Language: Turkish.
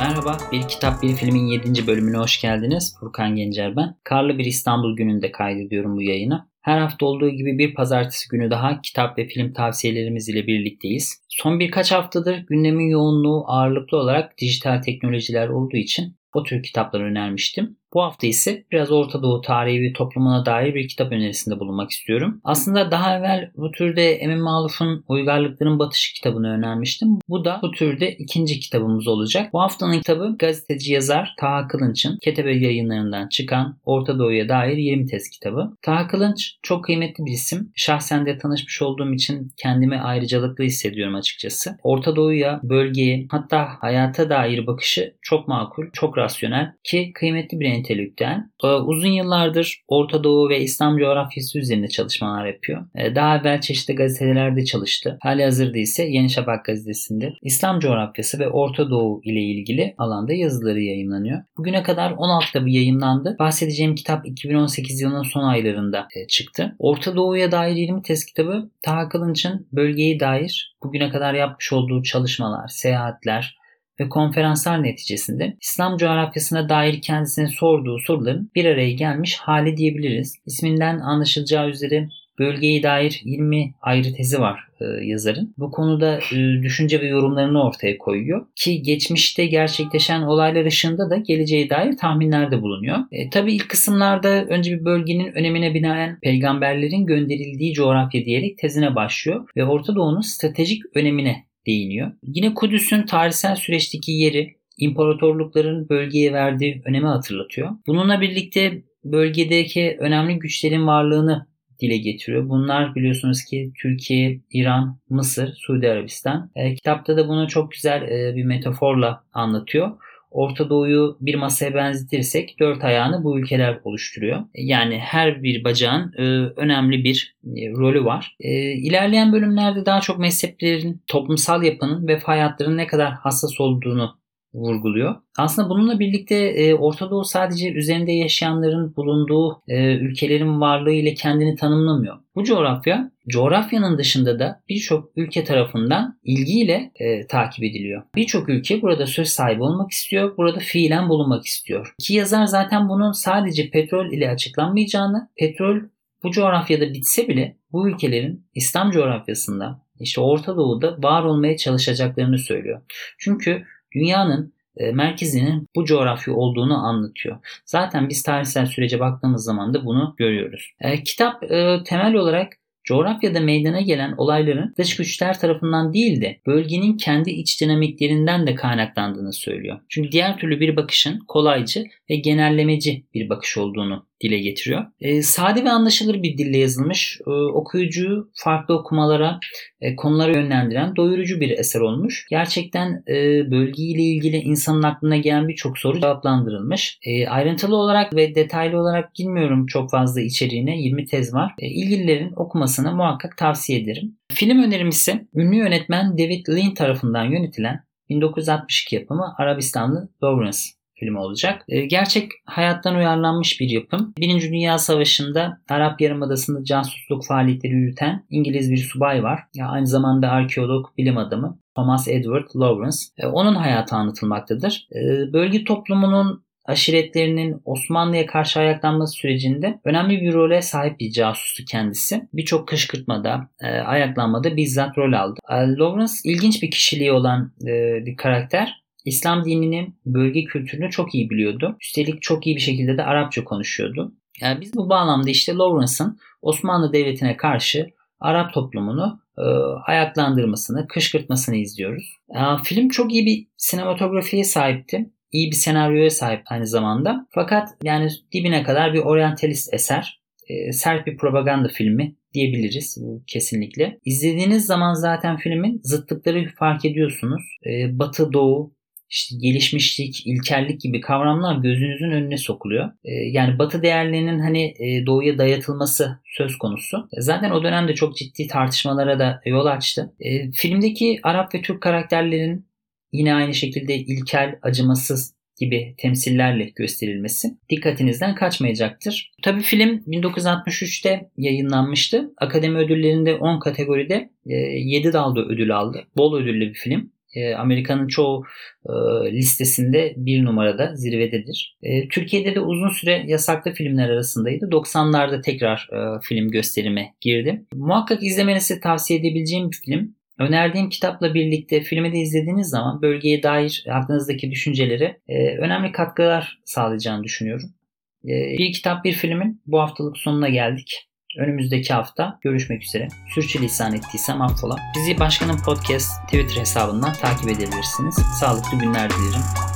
Merhaba, Bir Kitap Bir Filmin 7. bölümüne hoş geldiniz. Furkan Gencer ben. Karlı bir İstanbul gününde kaydediyorum bu yayını. Her hafta olduğu gibi bir pazartesi günü daha kitap ve film tavsiyelerimiz ile birlikteyiz. Son birkaç haftadır gündemin yoğunluğu ağırlıklı olarak dijital teknolojiler olduğu için o tür kitaplar önermiştim. Bu hafta ise biraz Orta Doğu tarihi ve toplumuna dair bir kitap önerisinde bulunmak istiyorum. Aslında daha evvel bu türde Emin Maluf'un Uygarlıkların Batışı kitabını önermiştim. Bu da bu türde ikinci kitabımız olacak. Bu haftanın kitabı gazeteci yazar Taha Kılınç'ın Ketebe yayınlarından çıkan Orta Doğu'ya dair 20 tez kitabı. Taha Kılınç çok kıymetli bir isim. Şahsen de tanışmış olduğum için kendimi ayrıcalıklı hissediyorum açıkçası. Orta Doğu'ya, bölgeye hatta hayata dair bakışı çok makul, çok rasyonel ki kıymetli bir entelektüel. Ee, uzun yıllardır Orta Doğu ve İslam coğrafyası üzerinde çalışmalar yapıyor. Ee, daha evvel çeşitli gazetelerde çalıştı. Hali hazırda ise Yeni Şafak gazetesinde İslam coğrafyası ve Orta Doğu ile ilgili alanda yazıları yayınlanıyor. Bugüne kadar 16 kitabı yayınlandı. Bahsedeceğim kitap 2018 yılının son aylarında e, çıktı. Orta Doğu'ya dair 20 test kitabı Taha Kılınç'ın bölgeye dair bugüne kadar yapmış olduğu çalışmalar, seyahatler, ve konferanslar neticesinde İslam coğrafyasına dair kendisine sorduğu soruların bir araya gelmiş hali diyebiliriz. İsminden anlaşılacağı üzere bölgeye dair 20 ayrı tezi var e, yazarın. Bu konuda e, düşünce ve yorumlarını ortaya koyuyor. Ki geçmişte gerçekleşen olaylar ışığında da geleceğe dair tahminlerde bulunuyor. E, tabii ilk kısımlarda önce bir bölgenin önemine binaen peygamberlerin gönderildiği coğrafya diyerek tezine başlıyor ve Orta Doğu'nun stratejik önemine değiniyor. Yine Kudüs'ün tarihsel süreçteki yeri imparatorlukların bölgeye verdiği önemi hatırlatıyor. Bununla birlikte bölgedeki önemli güçlerin varlığını dile getiriyor. Bunlar biliyorsunuz ki Türkiye, İran, Mısır, Suudi Arabistan. E, kitapta da bunu çok güzel e, bir metaforla anlatıyor. Orta Doğu'yu bir masaya benzetirsek dört ayağını bu ülkeler oluşturuyor. Yani her bir bacağın e, önemli bir e, rolü var. E, ilerleyen bölümlerde daha çok mezheplerin, toplumsal yapının ve fay hatlarının ne kadar hassas olduğunu vurguluyor. Aslında bununla birlikte e, Orta Doğu sadece üzerinde yaşayanların bulunduğu e, ülkelerin varlığı ile kendini tanımlamıyor. Bu coğrafya coğrafyanın dışında da birçok ülke tarafından ilgiyle e, takip ediliyor. Birçok ülke burada söz sahibi olmak istiyor, burada fiilen bulunmak istiyor. Ki yazar zaten bunun sadece petrol ile açıklanmayacağını, petrol bu coğrafyada bitse bile bu ülkelerin İslam coğrafyasında işte Orta Doğu'da var olmaya çalışacaklarını söylüyor. Çünkü dünyanın e, merkezinin bu coğrafya olduğunu anlatıyor. Zaten biz tarihsel sürece baktığımız zaman da bunu görüyoruz. E, kitap e, temel olarak coğrafyada meydana gelen olayların dış güçler tarafından değil de bölgenin kendi iç dinamiklerinden de kaynaklandığını söylüyor. Çünkü diğer türlü bir bakışın kolaycı ve genellemeci bir bakış olduğunu dile getiriyor. E, sade ve anlaşılır bir dille yazılmış, e, okuyucuyu farklı okumalara, e, konulara yönlendiren doyurucu bir eser olmuş. Gerçekten e, bölgeyle ilgili insanın aklına gelen birçok soru cevaplandırılmış. E, ayrıntılı olarak ve detaylı olarak bilmiyorum çok fazla içeriğine 20 tez var. E, ilgililerin okumasını muhakkak tavsiye ederim. Film önerim ise ünlü yönetmen David Lean tarafından yönetilen 1962 yapımı Arabistanlı Lawrence filmi olacak. E, gerçek hayattan uyarlanmış bir yapım. Birinci Dünya Savaşı'nda Arap Yarımadası'nda casusluk faaliyetleri yürüten İngiliz bir subay var. Ya aynı zamanda arkeolog, bilim adamı Thomas Edward Lawrence. E, onun hayatı anlatılmaktadır. E, bölge toplumunun aşiretlerinin Osmanlı'ya karşı ayaklanması sürecinde önemli bir role sahip bir casustu kendisi. Birçok kışkırtmada, e, ayaklanmada bizzat rol aldı. Lawrence ilginç bir kişiliği olan bir karakter. İslam dininin bölge kültürünü çok iyi biliyordu. Üstelik çok iyi bir şekilde de Arapça konuşuyordu. Yani biz bu bağlamda işte Lawrence'ın Osmanlı Devleti'ne karşı Arap toplumunu e, ayaklandırmasını, kışkırtmasını izliyoruz. E, film çok iyi bir sinematografiye sahipti. İyi bir senaryoya sahip aynı zamanda. Fakat yani dibine kadar bir oryantalist eser. E, sert bir propaganda filmi diyebiliriz bu kesinlikle. İzlediğiniz zaman zaten filmin zıtlıkları fark ediyorsunuz. E, Batı, Doğu, işte gelişmişlik, ilkellik gibi kavramlar gözünüzün önüne sokuluyor. E, yani batı değerlerinin hani e, doğuya dayatılması söz konusu. E, zaten o dönemde çok ciddi tartışmalara da yol açtı. E, filmdeki Arap ve Türk karakterlerin yine aynı şekilde ilkel, acımasız gibi temsillerle gösterilmesi dikkatinizden kaçmayacaktır. Tabii film 1963'te yayınlanmıştı. Akademi ödüllerinde 10 kategoride 7 dalda ödül aldı. Bol ödüllü bir film. E, Amerika'nın çoğu e, listesinde bir numarada zirvededir. E, Türkiye'de de uzun süre yasaklı filmler arasındaydı. 90'larda tekrar film gösterime girdim. Muhakkak izlemenizi tavsiye edebileceğim bir film. Önerdiğim kitapla birlikte filmi de izlediğiniz zaman bölgeye dair aklınızdaki düşüncelere önemli katkılar sağlayacağını düşünüyorum. Bir kitap bir filmin bu haftalık sonuna geldik. Önümüzdeki hafta görüşmek üzere. Sürçülisan ettiysem affola. Bizi Başkanın Podcast Twitter hesabından takip edebilirsiniz. Sağlıklı günler dilerim.